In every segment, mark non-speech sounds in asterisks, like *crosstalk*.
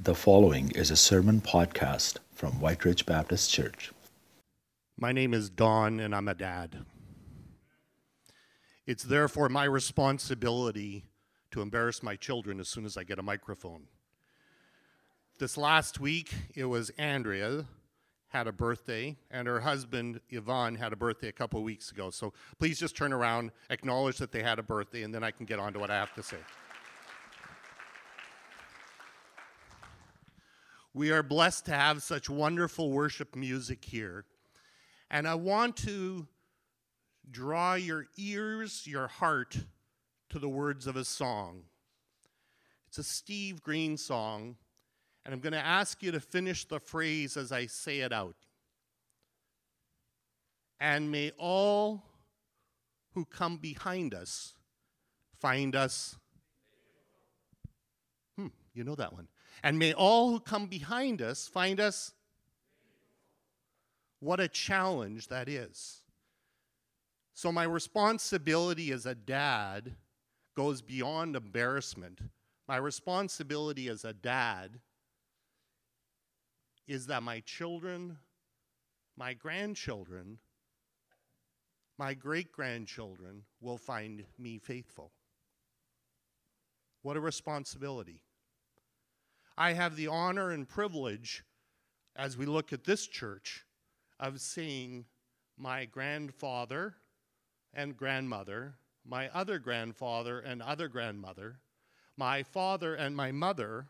The following is a sermon podcast from Whyte Ridge Baptist Church. My name is Don, and I'm a dad. It's therefore my responsibility to embarrass my children as soon as I get a microphone. This last week, it was Andrea had a birthday, and her husband, Yvonne, had a birthday a couple weeks ago. So please just turn around, acknowledge that they had a birthday, and then I can get on to what I have to say. We are blessed to have such wonderful worship music here. And I want to draw your ears, your heart, to the words of a song. It's a Steve Green song, and I'm going to ask you to finish the phrase as I say it out. And may all who come behind us find us. Hmm, you know that one. And may all who come behind us find us. What a challenge that is. So, my responsibility as a dad goes beyond embarrassment. My responsibility as a dad is that my children, my grandchildren, my great grandchildren will find me faithful. What a responsibility. I have the honor and privilege, as we look at this church, of seeing my grandfather and grandmother, my other grandfather and other grandmother, my father and my mother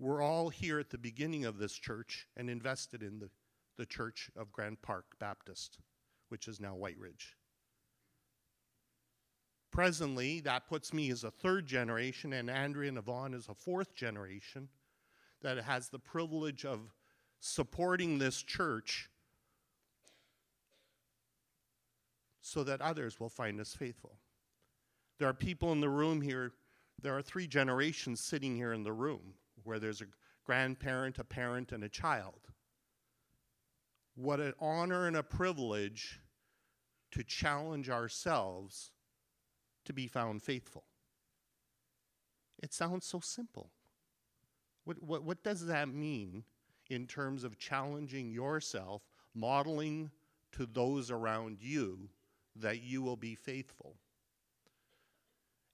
were all here at the beginning of this church and invested in the, the church of Grand Park Baptist, which is now Whyte Ridge. Presently, that puts me as a third generation, and Andrea and Yvonne as a fourth generation that has the privilege of supporting this church so that others will find us faithful. There are people in the room here, there are three generations sitting here in the room where there's a grandparent, a parent, and a child. What an honor and a privilege to challenge ourselves to be found faithful. It sounds so simple. What, what, what does that mean in terms of challenging yourself, modeling to those around you that you will be faithful?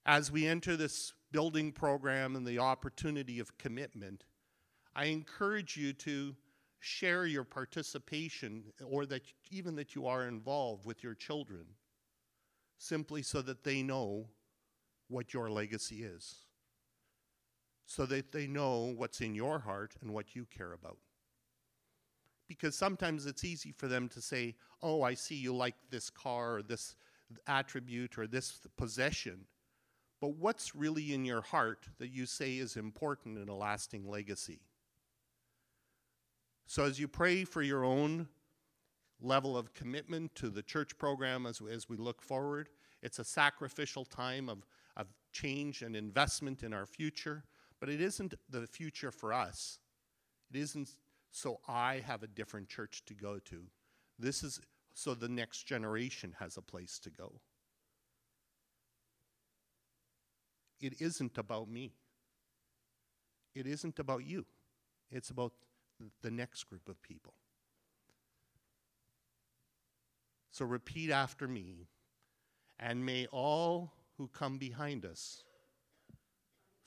As we enter this building program and the opportunity of commitment, I encourage you to share your participation or that even that you are involved with your children simply so that they know what your legacy is, so that they know what's in your heart and what you care about. Because sometimes it's easy for them to say, Oh, I see you like this car or this attribute or this possession. But what's really in your heart that you say is important in a lasting legacy? So, as you pray for your own level of commitment to the church program as, as we look forward. It's a sacrificial time of, of change and investment in our future, but it isn't the future for us. It isn't so I have a different church to go to. This is so the next generation has a place to go. It isn't about me. It isn't about you. It's about the next group of people. So repeat after me, and may all who come behind us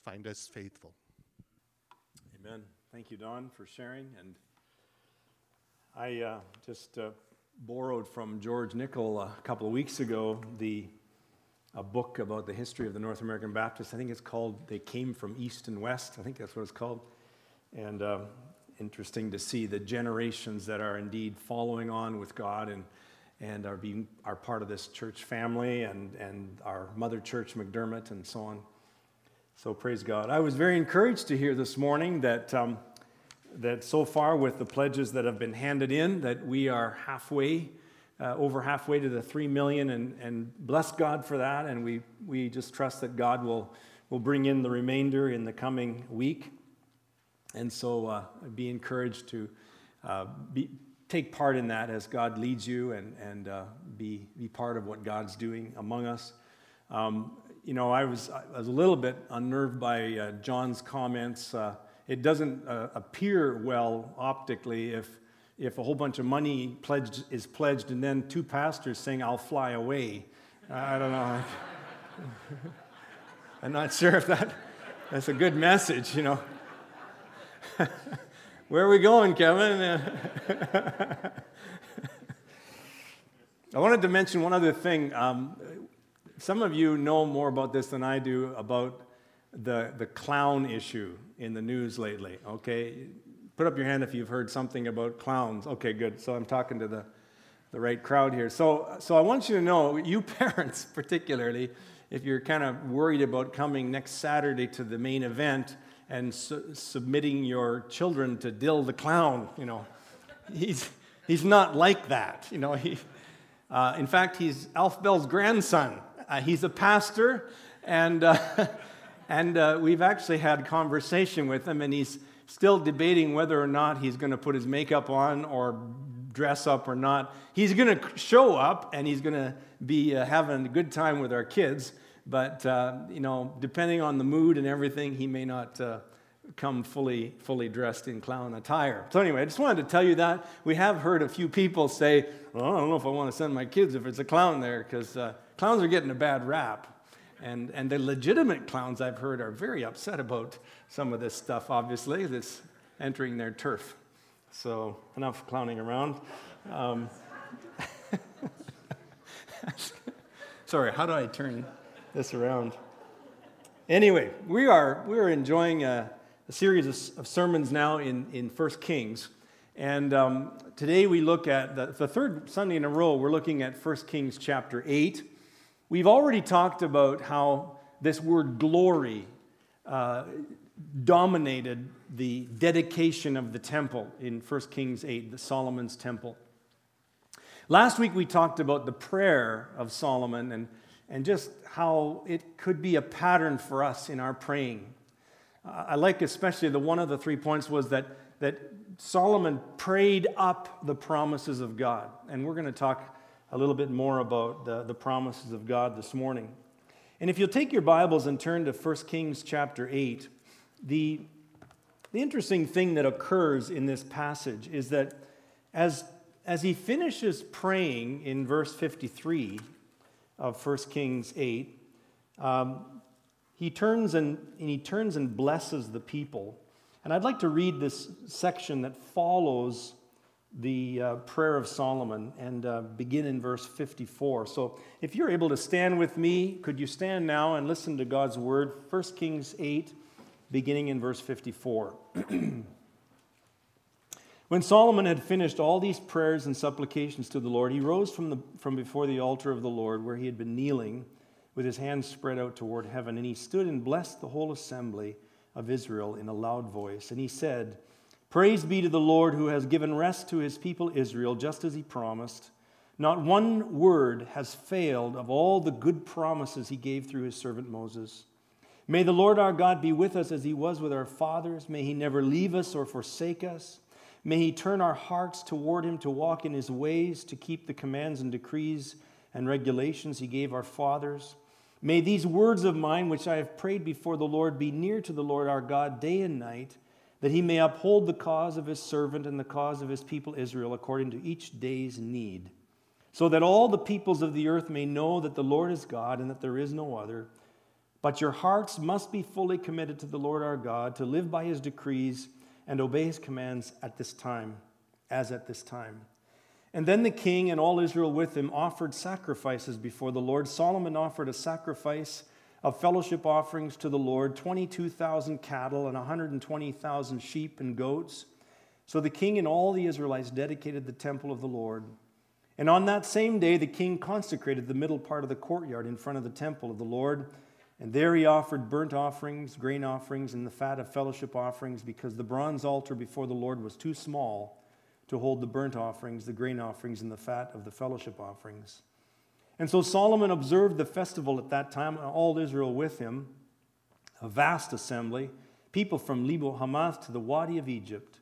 find us faithful. Amen. Thank you, Don, for sharing. And I uh, just uh, borrowed from George Nichol a couple of weeks ago the a book about the history of the North American Baptists. I think it's called "They Came from East and West." I think that's what it's called. And uh, interesting to see the generations that are indeed following on with God and and are being are part of this church family and, and our mother church McDermott and so on. So praise God. I was very encouraged to hear this morning that um, that so far with the pledges that have been handed in that we are halfway uh, over halfway to the three million and, and bless God for that and we we just trust that God will will bring in the remainder in the coming week and so uh, be encouraged to uh, be, take part in that as God leads you and, and uh, be, be part of what God's doing among us. Um, you know, I was, I was a little bit unnerved by uh, John's comments uh, it doesn't uh, appear well optically if, if a whole bunch of money pledged, is pledged and then two pastors saying, I'll fly away. I don't know. *laughs* I'm not sure if that, that's a good message, you know. *laughs* Where are we going, Kevin? *laughs* I wanted to mention one other thing. Um, some of you know more about this than I do about the, the clown issue in the news lately, okay? Put up your hand if you've heard something about clowns. Okay, good. So I'm talking to the, the right crowd here. So, so I want you to know, you *laughs* parents particularly, if you're kind of worried about coming next Saturday to the main event and su- submitting your children to Dill the clown, you know, he's, he's not like that. You know, he, uh, in fact, he's Alf Bell's grandson. Uh, he's a pastor, and uh, *laughs* And uh, we've actually had conversation with him, and he's still debating whether or not he's going to put his makeup on or dress up or not. He's going to show up, and he's going to be uh, having a good time with our kids. But uh, you know, depending on the mood and everything, he may not uh, come fully fully dressed in clown attire. So anyway, I just wanted to tell you that we have heard a few people say, "Well, I don't know if I want to send my kids if it's a clown there," because uh, clowns are getting a bad rap. And, and the legitimate clowns I've heard are very upset about some of this stuff, obviously, that's entering their turf. So, enough clowning around. Um, *laughs* sorry, how do I turn this around? Anyway, we are, we are enjoying a, a series of, of, sermons now in, in 1 Kings. And um, today we look at the, the third Sunday in a row, we're looking at 1 Kings chapter 8. We've already talked about how this word glory uh, dominated the dedication of the temple in 1 Kings 8, the Solomon's temple. Last week we talked about the prayer of Solomon and, and just how it could be a pattern for us in our praying. Uh, I like especially the one of the three points was that, that Solomon prayed up the promises of God. And we're going to talk a little bit more about the, the promises of God this morning. And if you'll take your Bibles and turn to 1 Kings chapter 8, the, the interesting thing that occurs in this passage is that as, as he finishes praying in verse 53 of 1 Kings 8, um, he turns and, and he turns and blesses the people. And I'd like to read this section that follows the uh, prayer of Solomon and uh, begin in verse 54. So if you're able to stand with me, could you stand now and listen to God's word? 1 Kings 8, beginning in verse 54. *clears throat* when Solomon had finished all these prayers and supplications to the Lord, he rose from, the, from before the altar of the Lord where he had been kneeling with his hands spread out toward heaven, and he stood and blessed the whole assembly of Israel in a loud voice. And he said, Praise be to the Lord who has given rest to his people Israel, just as he promised. Not one word has failed of all the good promises he gave through his servant Moses. May the Lord our God be with us as he was with our fathers. May he never leave us or forsake us. May he turn our hearts toward him to walk in his ways, to keep the commands and decrees and regulations he gave our fathers. May these words of mine, which I have prayed before the Lord, be near to the Lord our God day and night that he may uphold the cause of his servant and the cause of his people Israel according to each day's need, so that all the peoples of the earth may know that the Lord is God and that there is no other. But your hearts must be fully committed to the Lord our God, to live by his decrees and obey his commands at this time, as at this time. And then the king and all Israel with him offered sacrifices before the Lord. Solomon offered a sacrifice of fellowship offerings to the Lord 22,000 cattle and 120,000 sheep and goats. So the king and all the Israelites dedicated the temple of the Lord. And on that same day, the king consecrated the middle part of the courtyard in front of the temple of the Lord. And there he offered burnt offerings, grain offerings, and the fat of fellowship offerings, because the bronze altar before the Lord was too small to hold the burnt offerings, the grain offerings, and the fat of the fellowship offerings. And so Solomon observed the festival at that time, all Israel with him, a vast assembly, people from Lebo Hamath to the Wadi of Egypt.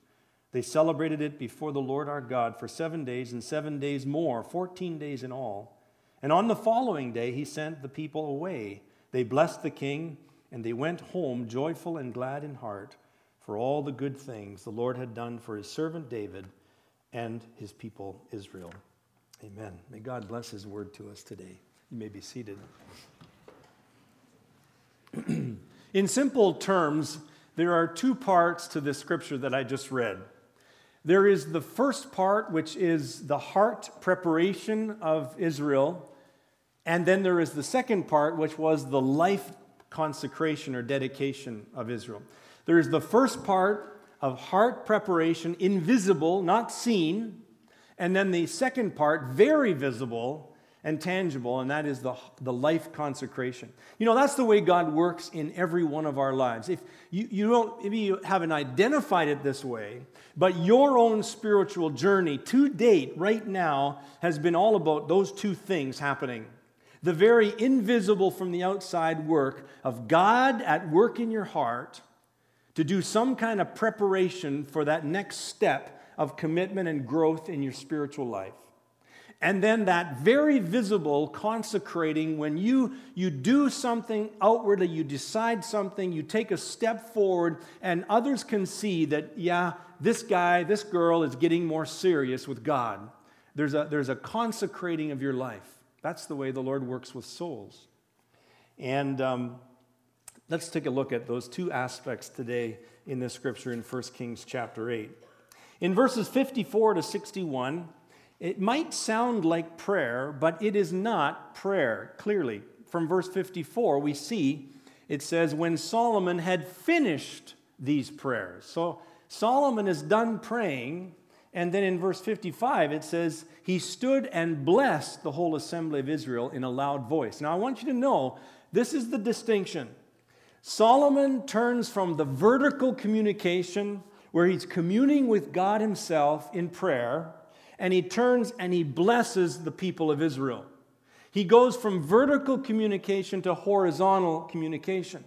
They celebrated it before the Lord our God for seven days and seven days more, 14 days in all. And on the following day, he sent the people away. They blessed the king, and they went home joyful and glad in heart. for all the good things the Lord had done for his servant David and his people Israel. Amen. May God bless his word to us today. You may be seated. *clears throat* In simple terms, there are two parts to this scripture that I just read. There is the first part, which is the heart preparation of Israel. And then there is the second part, which was the life consecration or dedication of Israel. There is the first part of heart preparation, invisible, not seen. And then the second part, very visible, and tangible, and that is the, the life consecration. You know, that's the way God works in every one of our lives. If you, you don't, maybe you haven't identified it this way, but your own spiritual journey to date, right now, has been all about those two things happening. The very invisible from the outside work of God at work in your heart to do some kind of preparation for that next step of commitment and growth in your spiritual life. And then that very visible consecrating when you, you do something outwardly, you decide something, you take a step forward, and others can see that, yeah, this guy, this girl is getting more serious with God. There's a, there's a consecrating of your life. That's the way the Lord works with souls. And um, let's take a look at those two aspects today in this scripture in 1 Kings chapter 8. In verses 54 to 61, it might sound like prayer, but it is not prayer, clearly. From verse 54, we see it says, When Solomon had finished these prayers. So Solomon is done praying, and then in verse 55, it says, He stood and blessed the whole assembly of Israel in a loud voice. Now I want you to know this is the distinction. Solomon turns from the vertical communication, where he's communing with God Himself in prayer and he turns and he blesses the people of Israel. He goes from vertical communication to horizontal communication.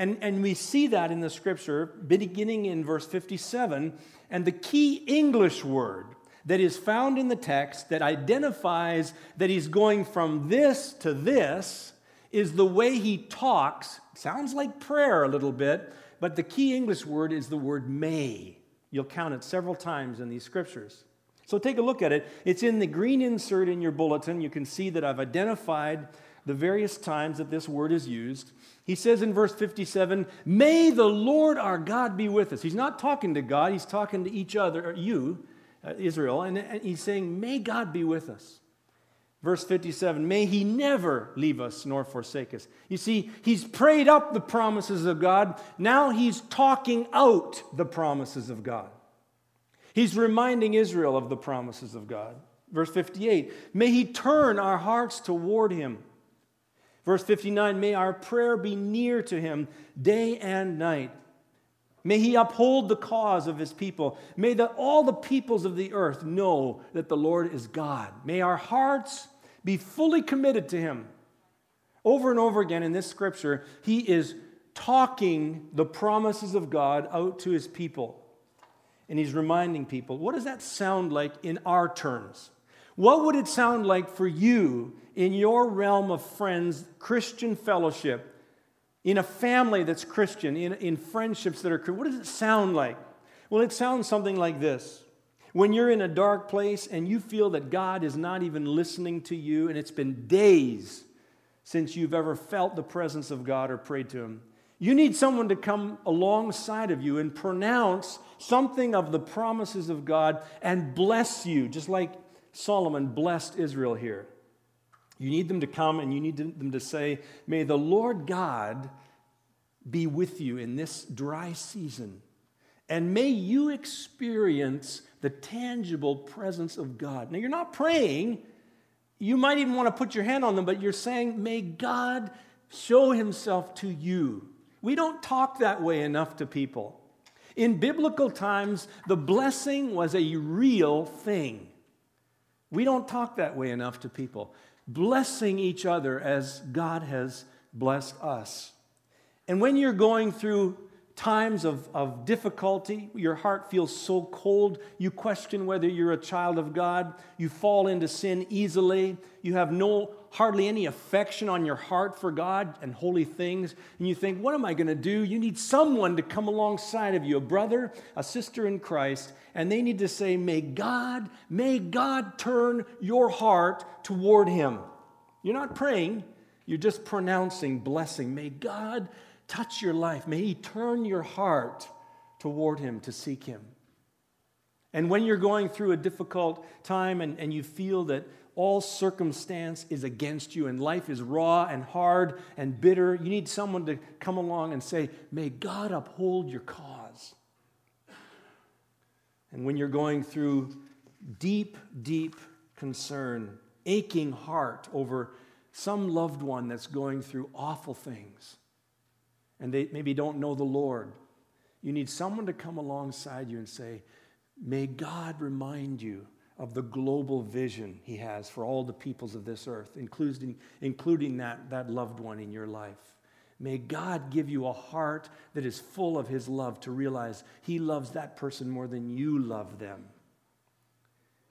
And, and we see that in the scripture beginning in verse 57. And the key English word that is found in the text that identifies that he's going from this to this is the way he talks. sounds like prayer a little bit, but the key English word is the word may. You'll count it several times in these scriptures. So take a look at it. It's in the green insert in your bulletin. You can see that I've identified the various times that this word is used. He says in verse 57, May the Lord our God be with us. He's not talking to God, he's talking to each other, you, uh, Israel, and, and he's saying, May God be with us. Verse 57 May he never leave us nor forsake us. You see, he's prayed up the promises of God. Now he's talking out the promises of God. He's reminding Israel of the promises of God. Verse 58 May He turn our hearts toward Him. Verse 59 May our prayer be near to Him day and night. May He uphold the cause of His people. May the, all the peoples of the earth know that the Lord is God. May our hearts be fully committed to Him. Over and over again in this scripture, He is talking the promises of God out to His people and he's reminding people what does that sound like in our terms? What would it sound like for you in your realm of friends, Christian fellowship, in a family that's Christian, in, in friendships that are Christian? What does it sound like? Well, it sounds something like this. When you're in a dark place and you feel that God is not even listening to you, and it's been days since you've ever felt the presence of God or prayed to Him, you need someone to come alongside of you and pronounce something of the promises of God and bless you, just like Solomon blessed Israel here. You need them to come and you need them to say, May the Lord God be with you in this dry season. And may you experience the tangible presence of God. Now, you're not praying. You might even want to put your hand on them, but you're saying, May God show himself to you we don't talk that way enough to people. In biblical times, the blessing was a real thing. We don't talk that way enough to people. Blessing each other as God has blessed us. And when you're going through times of, of difficulty, your heart feels so cold, you question whether you're a child of God, you fall into sin easily, you have no hardly any affection on your heart for God and holy things, and you think, what am I going to do? You need someone to come alongside of you, a brother, a sister in Christ, and they need to say, May God, may God turn your heart toward Him. You're not praying, you're just pronouncing blessing. May God touch your life. May He turn your heart toward Him to seek Him. And when you're going through a difficult time and, and you feel that all circumstance is against you and life is raw and hard and bitter, you need someone to come along and say, May God uphold your cause. And when you're going through deep, deep concern, aching heart over some loved one that's going through awful things, and they maybe don't know the Lord, you need someone to come alongside you and say, May God remind you of the global vision He has for all the peoples of this earth, including, including that, that loved one in your life. May God give you a heart that is full of His love to realize He loves that person more than you love them.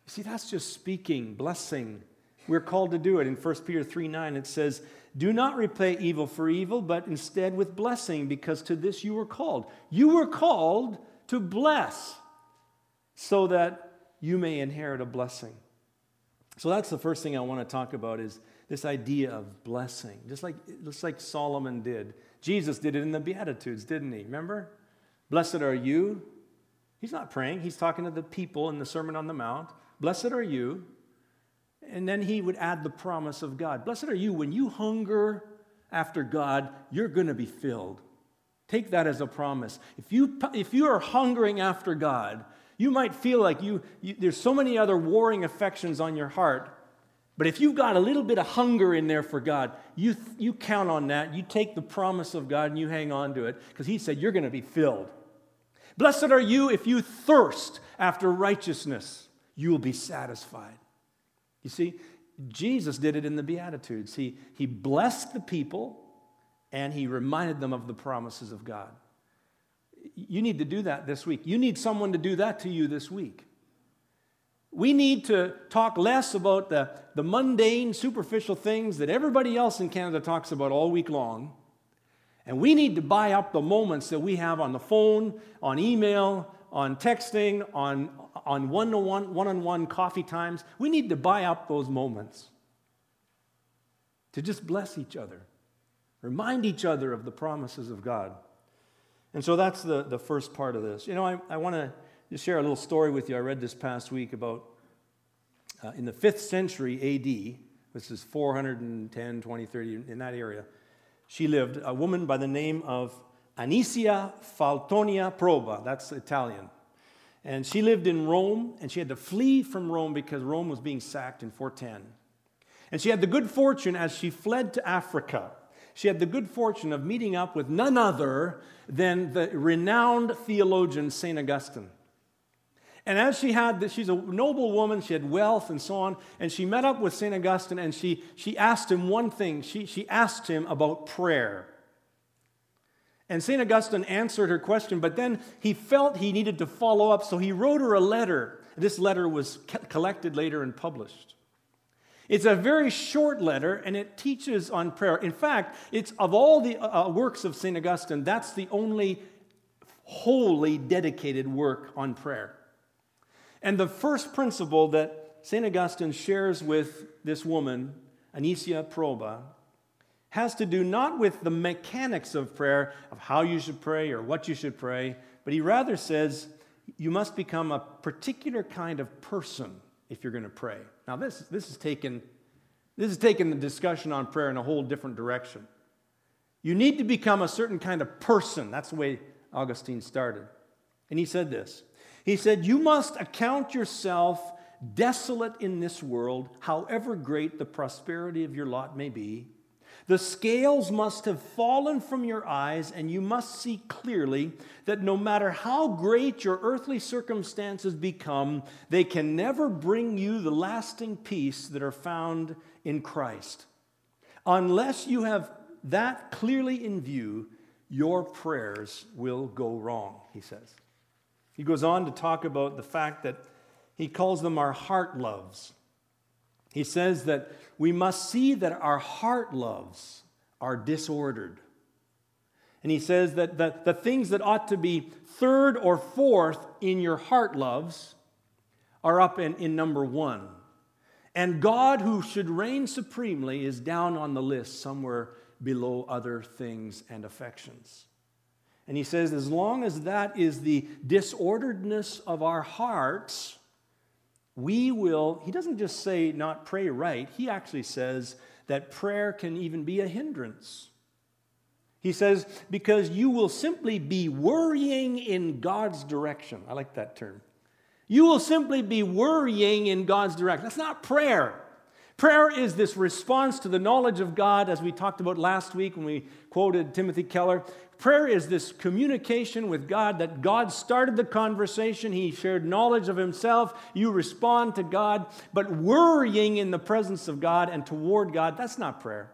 You See, that's just speaking, blessing. We're called to do it. In 1 Peter 3 9, it says, do not repay evil for evil, but instead with blessing, because to this you were called. You were called to bless so that you may inherit a blessing. So that's the first thing I want to talk about is this idea of blessing, just like, just like Solomon did. Jesus did it in the Beatitudes, didn't he? Remember? Blessed are you. He's not praying, he's talking to the people in the Sermon on the Mount. Blessed are you and then he would add the promise of God. Blessed are you when you hunger after God, you're going to be filled. Take that as a promise. If you, if you are hungering after God, you might feel like you, you, there's so many other warring affections on your heart. But if you've got a little bit of hunger in there for God, you, you count on that. You take the promise of God and you hang on to it because He said you're going to be filled. Blessed are you if you thirst after righteousness, you will be satisfied. You see, Jesus did it in the Beatitudes. He, he blessed the people and he reminded them of the promises of God. You need to do that this week. You need someone to do that to you this week. We need to talk less about the, the mundane, superficial things that everybody else in Canada talks about all week long. And we need to buy up the moments that we have on the phone, on email, on texting, on, on one to one, one on one coffee times. We need to buy up those moments to just bless each other, remind each other of the promises of God. And so that's the, the first part of this. You know, I, I want to just share a little story with you. I read this past week about uh, in the 5th century AD, this is 410, 20, 30, in that area, she lived, a woman by the name of Anicia Faltonia Proba, that's Italian. And she lived in Rome, and she had to flee from Rome because Rome was being sacked in 410. And she had the good fortune, as she fled to Africa, she had the good fortune of meeting up with none other than the renowned theologian St. Augustine. And as she had, she's a noble woman, she had wealth and so on, and she met up with St. Augustine and she, she asked him one thing. She, she asked him about prayer. And St. Augustine answered her question, but then he felt he needed to follow up, so he wrote her a letter. This letter was collected later and published. It's a very short letter, and it teaches on prayer. In fact, it's of all the uh, uh works of St. Augustine, that's the only wholly dedicated work on prayer. And the first principle that St. Augustine shares with this woman, Anicia Proba, has to do not with the mechanics of prayer, of how you should pray or what you should pray, but he rather says you must become a particular kind of person if you're going to pray. Now, this, this, is taken, this is taken the discussion on prayer in a whole different direction. You need to become a certain kind of person. That's the way Augustine started. And he said this He said, You must account yourself desolate in this world, however great the prosperity of your lot may be the scales must have fallen from your eyes, and you must see clearly that no matter how great your earthly circumstances become, they can never bring you the lasting peace that are found in Christ. Unless you have that clearly in view, your prayers will go wrong, he says. He goes on to talk about the fact that he calls them our heart loves. He says that we must see that our heart loves are disordered. And he says that the, the things that ought to be third or fourth in your heart loves are up in, in number one. And God, who should reign supremely, is down on the list somewhere below other things and affections. And he says, as long as that is the disorderedness of our hearts, we will, he doesn't just say not pray right, he actually says that prayer can even be a hindrance. He says, because you will simply be worrying in God's direction. I like that term. You will simply be worrying in God's direction. That's not prayer. Prayer is this response to the knowledge of God, as we talked about last week when we quoted Timothy Keller. Prayer is this communication with God that God started the conversation. He shared knowledge of Himself. You respond to God. But worrying in the presence of God and toward God, that's not prayer.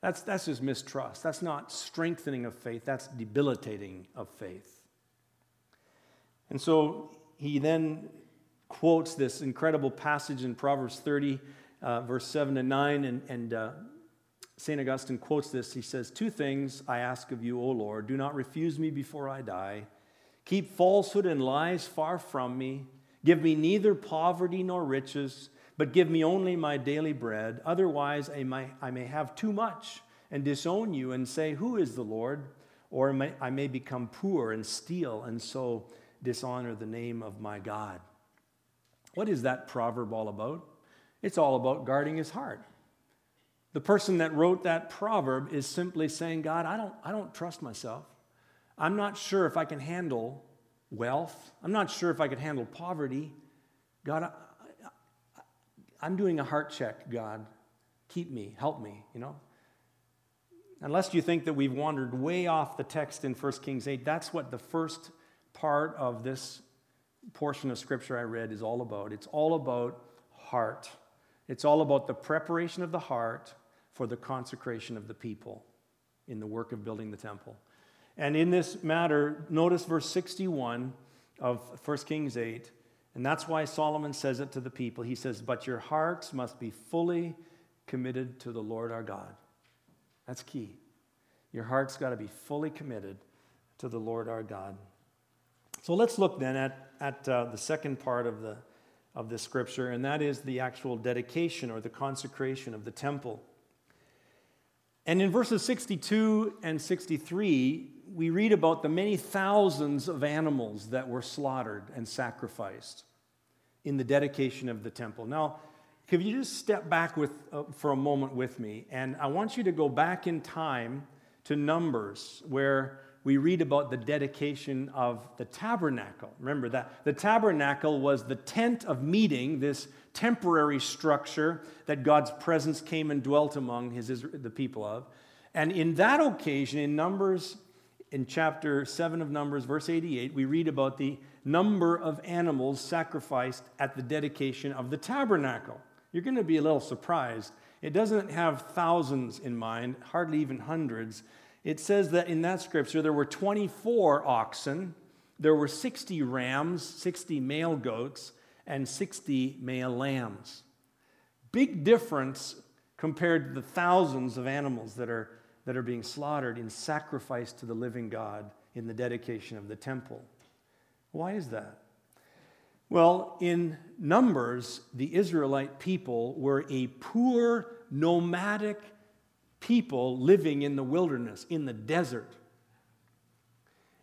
That's, that's just mistrust. That's not strengthening of faith, that's debilitating of faith. And so he then quotes this incredible passage in Proverbs 30, uh, verse 7 and 9, and, and uh, St. Augustine quotes this. He says, Two things I ask of you, O Lord. Do not refuse me before I die. Keep falsehood and lies far from me. Give me neither poverty nor riches but give me only my daily bread. Otherwise, I may, I may have too much and disown you and say, Who is the Lord? Or may, I may become poor and steal and so dishonor the name of my God. What is that proverb all about? It's all about guarding his heart. The person that wrote that proverb is simply saying, God, I don't, I don't trust myself. I'm not sure if I can handle wealth. I'm not sure if I can handle poverty. God, I'm doing a heart check, God. Keep me, help me, you know? Unless you think that we've wandered way off the text in 1 Kings 8, that's what the first part of this portion of scripture I read is all about. It's all about heart. It's all about the preparation of the heart for the consecration of the people in the work of building the temple. And in this matter, notice verse 61 of 1 Kings 8. And that's why Solomon says it to the people. He says, But your hearts must be fully committed to the Lord our God. That's key. Your heart's got to be fully committed to the Lord our God. So let's look then at, at uh, the second part of, the, of the scripture, and that is the actual dedication or the consecration of the temple. And in verses 62 and 63, we read about the many thousands of animals that were slaughtered and sacrificed in the dedication of the temple. Now, could you just step back with, uh, for a moment with me? And I want you to go back in time to Numbers, where we read about the dedication of the tabernacle. Remember that the tabernacle was the tent of meeting, this temporary structure that God's presence came and dwelt among his, the people of. And in that occasion, in Numbers in chapter 7 of Numbers, verse 88, we read about the number of animals sacrificed at the dedication of the tabernacle. You're going to be a little surprised. It doesn't have thousands in mind, hardly even hundreds. It says that in that scripture there were 24 oxen, there were 60 rams, 60 male goats, and 60 male lambs. Big difference compared to the thousands of animals that are that are being slaughtered in sacrifice to the living God in the dedication of the temple. Why is that? Well, in Numbers, the Israelite people were a poor, nomadic people living in the wilderness, in the desert.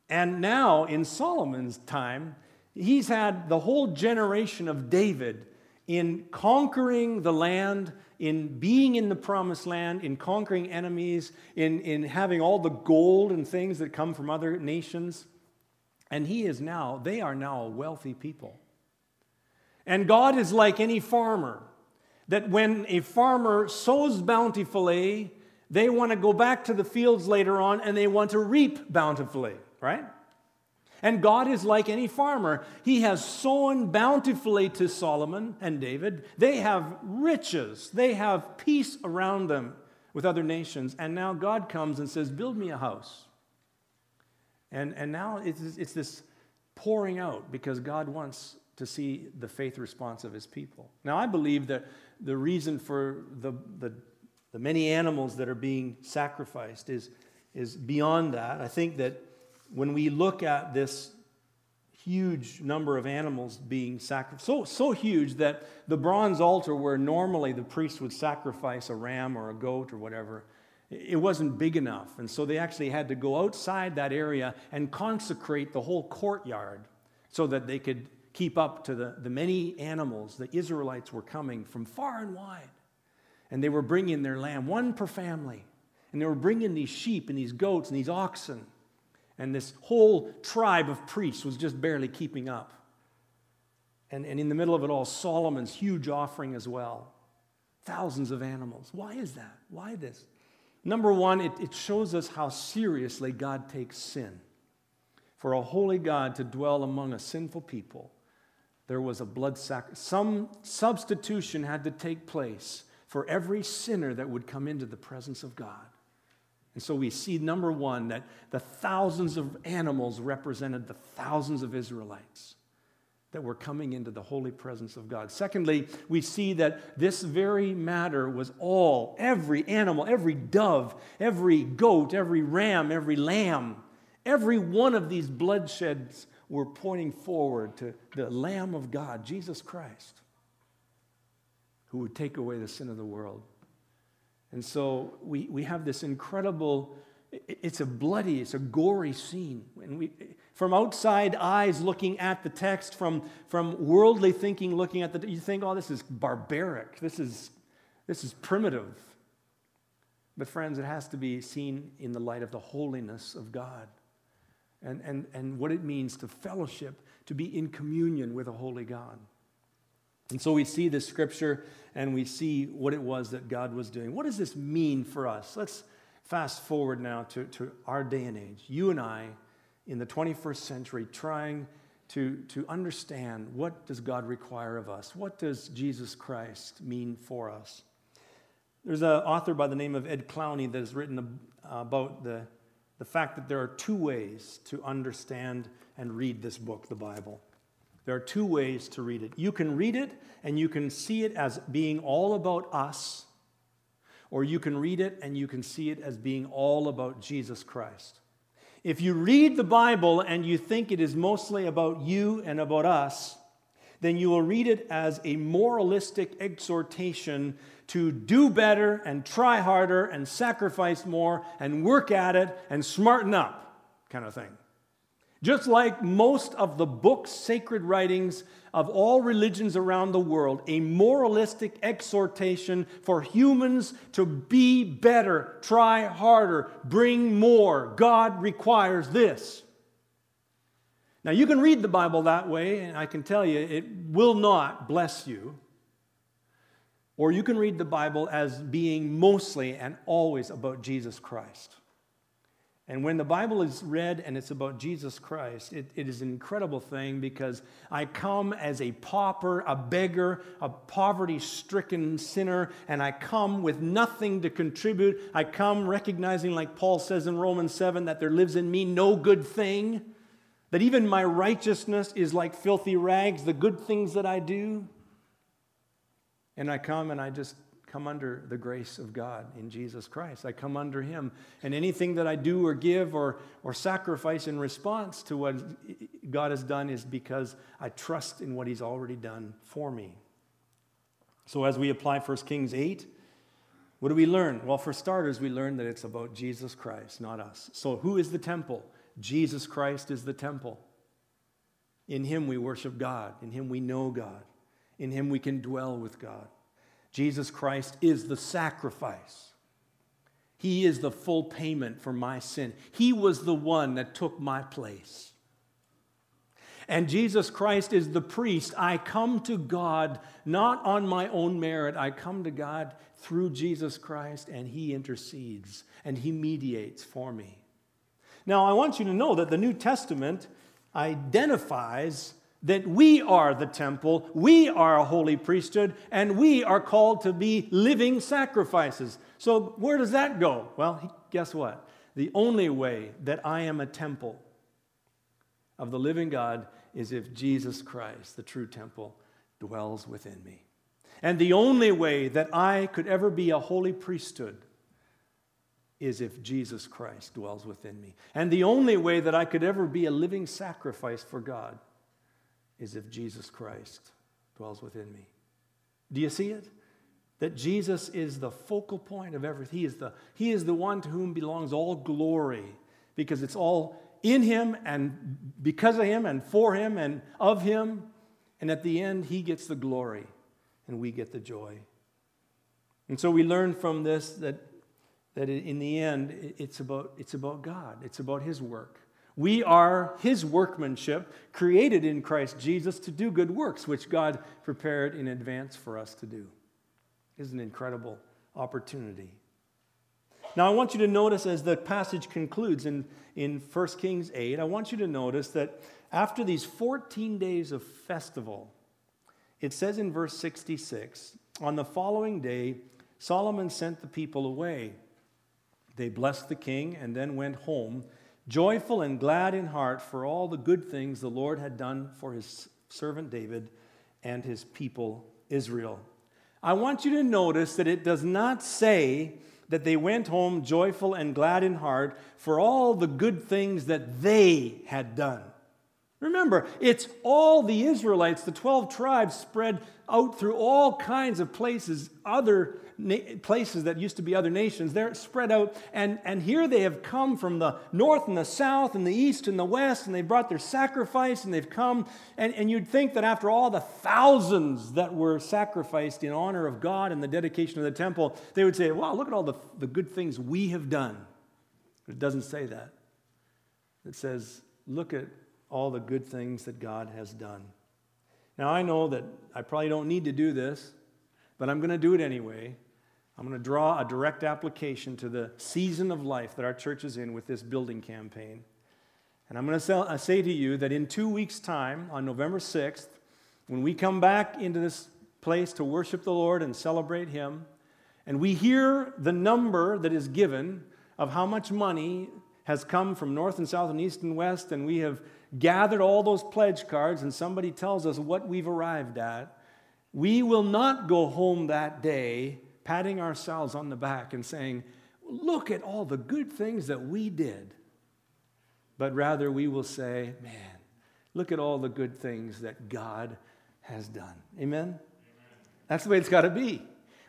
And now, in Solomon's time, he's had the whole generation of David in conquering the land in being in the promised land, in conquering enemies, in, in having all the gold and things that come from other nations. And he is now, they are now a wealthy people. And God is like any farmer, that when a farmer sows bountifully, they want to go back to the fields later on and they want to reap bountifully, right? And God is like any farmer. He has sown bountifully to Solomon and David. They have riches, they have peace around them with other nations. And now God comes and says, Build me a house. And, and now it's, it's this pouring out because God wants to see the faith response of his people. Now, I believe that the reason for the, the, the many animals that are being sacrificed is, is beyond that. I think that when we look at this huge number of animals being sacrificed, so, so huge that the bronze altar, where normally the priest would sacrifice a ram or a goat or whatever, it wasn't big enough. And so they actually had to go outside that area and consecrate the whole courtyard so that they could keep up to the, the many animals the Israelites were coming from far and wide. And they were bringing their lamb, one per family. And they were bringing these sheep and these goats and these oxen. And this whole tribe of priests was just barely keeping up. And, and in the middle of it all, Solomon's huge offering as well. Thousands of animals. Why is that? Why this? Number one, it, it shows us how seriously God takes sin. For a holy God to dwell among a sinful people, there was a blood sacrifice. Some substitution had to take place for every sinner that would come into the presence of God. And so we see, number one, that the thousands of animals represented the thousands of Israelites that were coming into the holy presence of God. Secondly, we see that this very matter was all, every animal, every dove, every goat, every ram, every lamb, every one of these bloodsheds were pointing forward to the Lamb of God, Jesus Christ, who would take away the sin of the world. And so we, we have this incredible, it's a bloody, it's a gory scene. And we, from outside eyes looking at the text, from, from worldly thinking looking at the, you think, oh, this is barbaric. This is, this is primitive. But friends, it has to be seen in the light of the holiness of God and, and, and what it means to fellowship, to be in communion with a holy God. And so we see this scripture and we see what it was that God was doing. What does this mean for us? Let's fast forward now to, to our day and age. You and I in the 21st century trying to, to understand what does God require of us? What does Jesus Christ mean for us? There's an author by the name of Ed Clowney that has written about the, the fact that there are two ways to understand and read this book, the Bible. There are two ways to read it. You can read it and you can see it as being all about us, or you can read it and you can see it as being all about Jesus Christ. If you read the Bible and you think it is mostly about you and about us, then you will read it as a moralistic exhortation to do better and try harder and sacrifice more and work at it and smarten up, kind of thing. Just like most of the books, sacred writings of all religions around the world, a moralistic exhortation for humans to be better, try harder, bring more. God requires this. Now, you can read the Bible that way, and I can tell you it will not bless you. Or you can read the Bible as being mostly and always about Jesus Christ. And when the Bible is read and it's about Jesus Christ, it, it is an incredible thing because I come as a pauper, a beggar, a poverty stricken sinner, and I come with nothing to contribute. I come recognizing, like Paul says in Romans 7, that there lives in me no good thing, that even my righteousness is like filthy rags, the good things that I do. And I come and I just come under the grace of God in Jesus Christ. I come under Him. And anything that I do or give or, or sacrifice in response to what God has done is because I trust in what He's already done for me. So as we apply 1 Kings 8, what do we learn? Well, for starters, we learn that it's about Jesus Christ, not us. So who is the temple? Jesus Christ is the temple. In Him we worship God, in Him we know God, in Him we can dwell with God. Jesus Christ is the sacrifice. He is the full payment for my sin. He was the one that took my place. And Jesus Christ is the priest. I come to God not on my own merit. I come to God through Jesus Christ, and He intercedes and He mediates for me. Now, I want you to know that the New Testament identifies that we are the temple, we are a holy priesthood, and we are called to be living sacrifices. So, where does that go? Well, guess what? The only way that I am a temple of the living God is if Jesus Christ, the true temple, dwells within me. And the only way that I could ever be a holy priesthood is if Jesus Christ dwells within me. And the only way that I could ever be a living sacrifice for God is if Jesus Christ dwells within me. Do you see it? That Jesus is the focal point of everything. He is the, he is the one to whom belongs all glory because it's all in Him and because of Him and for Him and of Him. And at the end, He gets the glory and we get the joy. And so we learn from this that, that in the end, it's about, it's about God, it's about His work. We are His workmanship, created in Christ Jesus to do good works, which God prepared in advance for us to do. Is an incredible opportunity. Now, I want you to notice as the passage concludes in, in 1 Kings 8, I want you to notice that after these 14 days of festival, it says in verse 66 On the following day, Solomon sent the people away. They blessed the king and then went home joyful and glad in heart for all the good things the Lord had done for his servant David and his people Israel. I want you to notice that it does not say that they went home joyful and glad in heart for all the good things that they had done. Remember, it's all the Israelites, the 12 tribes spread out through all kinds of places, other na- places that used to be other nations. They're spread out, and, and here they have come from the north and the south and the east and the west, and they brought their sacrifice, and they've come. And, and you'd think that after all the thousands that were sacrificed in honor of God and the dedication of the temple, they would say, Wow, look at all the, the good things we have done. But it doesn't say that. It says, Look at all the good things that God has done. Now, I know that I probably don't need to do this, but I'm going to do it anyway. I'm going to draw a direct application to the season of life that our church is in with this building campaign. And I'm going to uh, say to you that in two weeks' time, on November 6th, when we come back into this place to worship the Lord and celebrate Him, and we hear the number that is given of how much money has come from north and south and east and west, and we have gathered all those pledge cards and somebody tells us what we've arrived at, we will not go home that day patting ourselves on the back and saying, Look at all the good things that we did. But rather, we will say, Man, look at all the good things that God has done. Amen? Amen. That's the way it's got to be.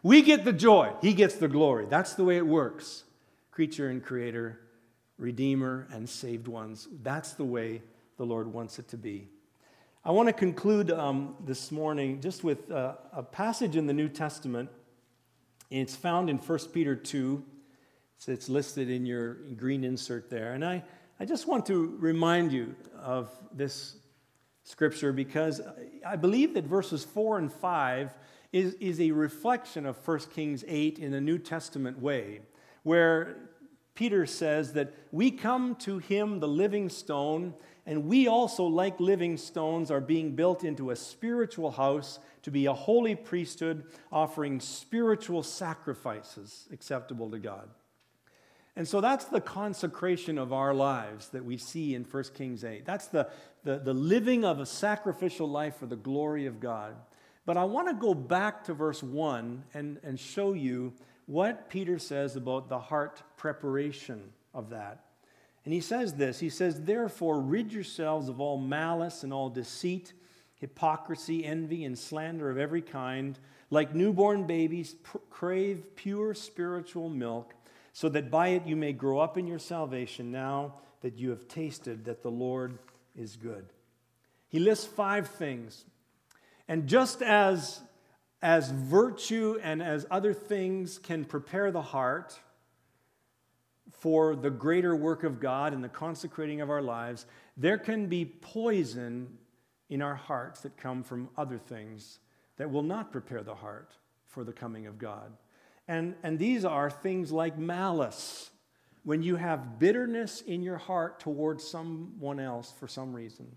We get the joy, He gets the glory. That's the way it works. Creature and creator, redeemer and saved ones. That's the way the Lord wants it to be. I want to conclude um, this morning just with uh, a passage in the New Testament. It's found in 1 Peter 2. So it's listed in your green insert there. And I, I just want to remind you of this scripture because I believe that verses 4 and 5 is, is a reflection of 1 Kings 8 in a New Testament way, where Peter says that we come to him, the living stone, and we also, like living stones, are being built into a spiritual house to be a holy priesthood, offering spiritual sacrifices acceptable to God. And so that's the consecration of our lives that we see in 1 Kings 8. That's the, the, the living of a sacrificial life for the glory of God. But I want to go back to verse 1 and, and show you what Peter says about the heart preparation of that. And he says this He says, Therefore, rid yourselves of all malice and all deceit, hypocrisy, envy, and slander of every kind. Like newborn babies, pr- crave pure spiritual milk, so that by it you may grow up in your salvation now that you have tasted that the Lord is good. He lists five things. And just as, as virtue and as other things can prepare the heart, for the greater work of God and the consecrating of our lives, there can be poison in our hearts that come from other things that will not prepare the heart for the coming of God. And, and these are things like malice, when you have bitterness in your heart towards someone else for some reason.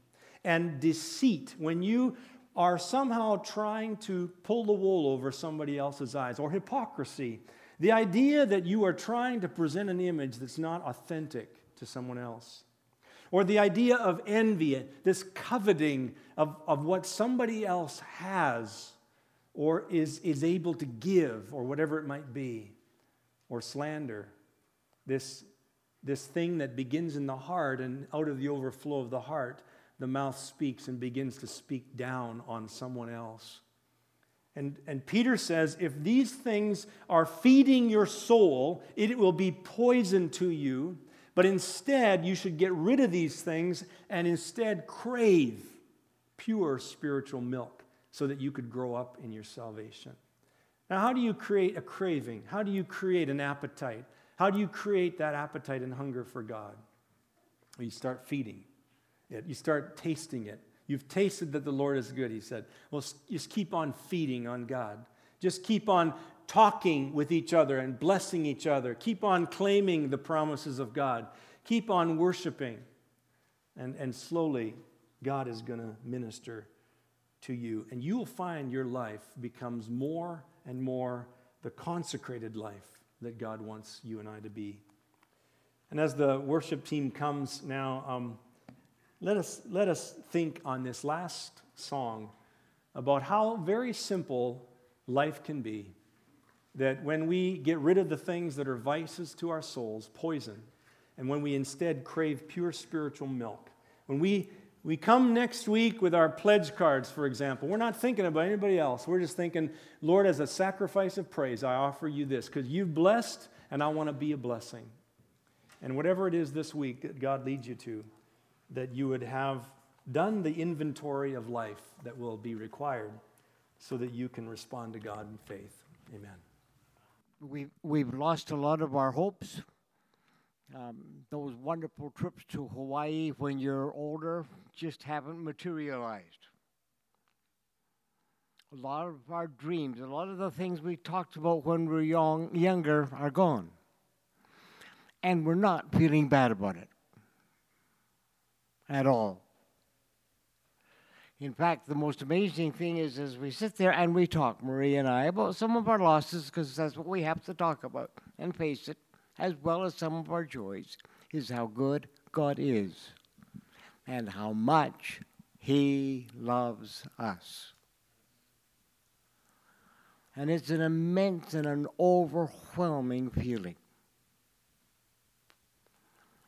and deceit, when you are somehow trying to pull the wool over somebody else's eyes, or hypocrisy, the idea that you are trying to present an image that's not authentic to someone else. Or the idea of envy, this coveting of, of what somebody else has or is, is able to give, or whatever it might be. Or slander, this, this thing that begins in the heart, and out of the overflow of the heart, the mouth speaks and begins to speak down on someone else. And, and Peter says, if these things are feeding your soul, it will be poison to you. But instead, you should get rid of these things and instead crave pure spiritual milk so that you could grow up in your salvation. Now, how do you create a craving? How do you create an appetite? How do you create that appetite and hunger for God? Well, you start feeding it, you start tasting it. You've tasted that the Lord is good, he said. Well, just keep on feeding on God. Just keep on talking with each other and blessing each other. Keep on claiming the promises of God. Keep on worshiping. And, and slowly, God is going to minister to you. And you will find your life becomes more and more the consecrated life that God wants you and I to be. And as the worship team comes now, um, let, us, let us think on this last song about how very simple life can be. That when we get rid of the things that are vices to our souls, poison, and when we instead crave pure spiritual milk, when we we come next week with our pledge cards, for example. We're not thinking about anybody else. We're just thinking, Lord, as a sacrifice of praise, I offer you this because you've blessed and I want to be a blessing. And whatever it is this week that God leads you to, that you would have done the inventory of life that will be required so that you can respond to God in faith. Amen. We've, we've lost a lot of our hopes. Um, those wonderful trips to Hawaii when you're older just haven't materialized. A lot of our dreams, a lot of the things we talked about when we were young, younger are gone. And we're not feeling bad about it at all. In fact, the most amazing thing is as we sit there and we talk, Marie and I, about some of our losses, because that's what we have to talk about and face it as well as some of our joys, is how good God is and how much He loves us. And it's an immense and an overwhelming feeling.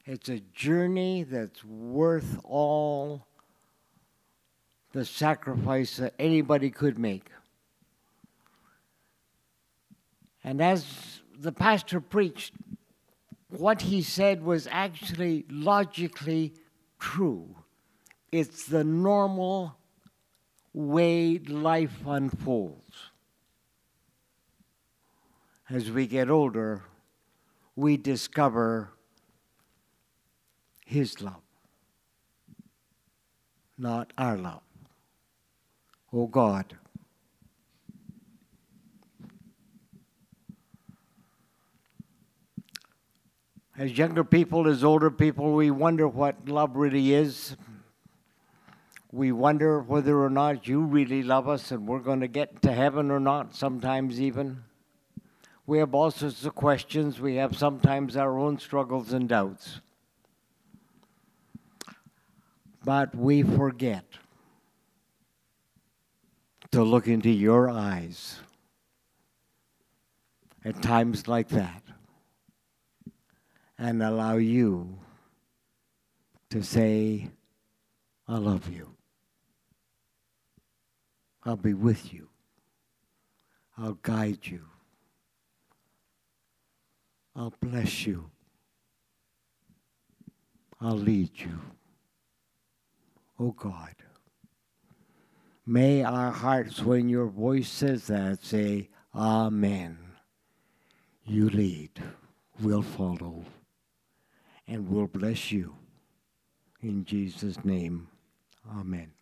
It's a journey that's worth all the sacrifice that anybody could make. And as the pastor preached, what he said was actually logically true. It's the normal way life unfolds. As we get older, we discover His love, not our love. Oh God. As younger people, as older people, we wonder what love really is. We wonder whether or not you really love us and we're going to get to heaven or not, sometimes even. We have all sorts of questions. We have sometimes our own struggles and doubts. But we forget to look into your eyes at times like that and allow you to say, I love you. I'll be with you. I'll guide you. I'll bless you. I'll lead you. Oh God. May our hearts, when your voice says that, say, Amen. You lead, we'll follow and we'll bless you. In Jesus' name, amen.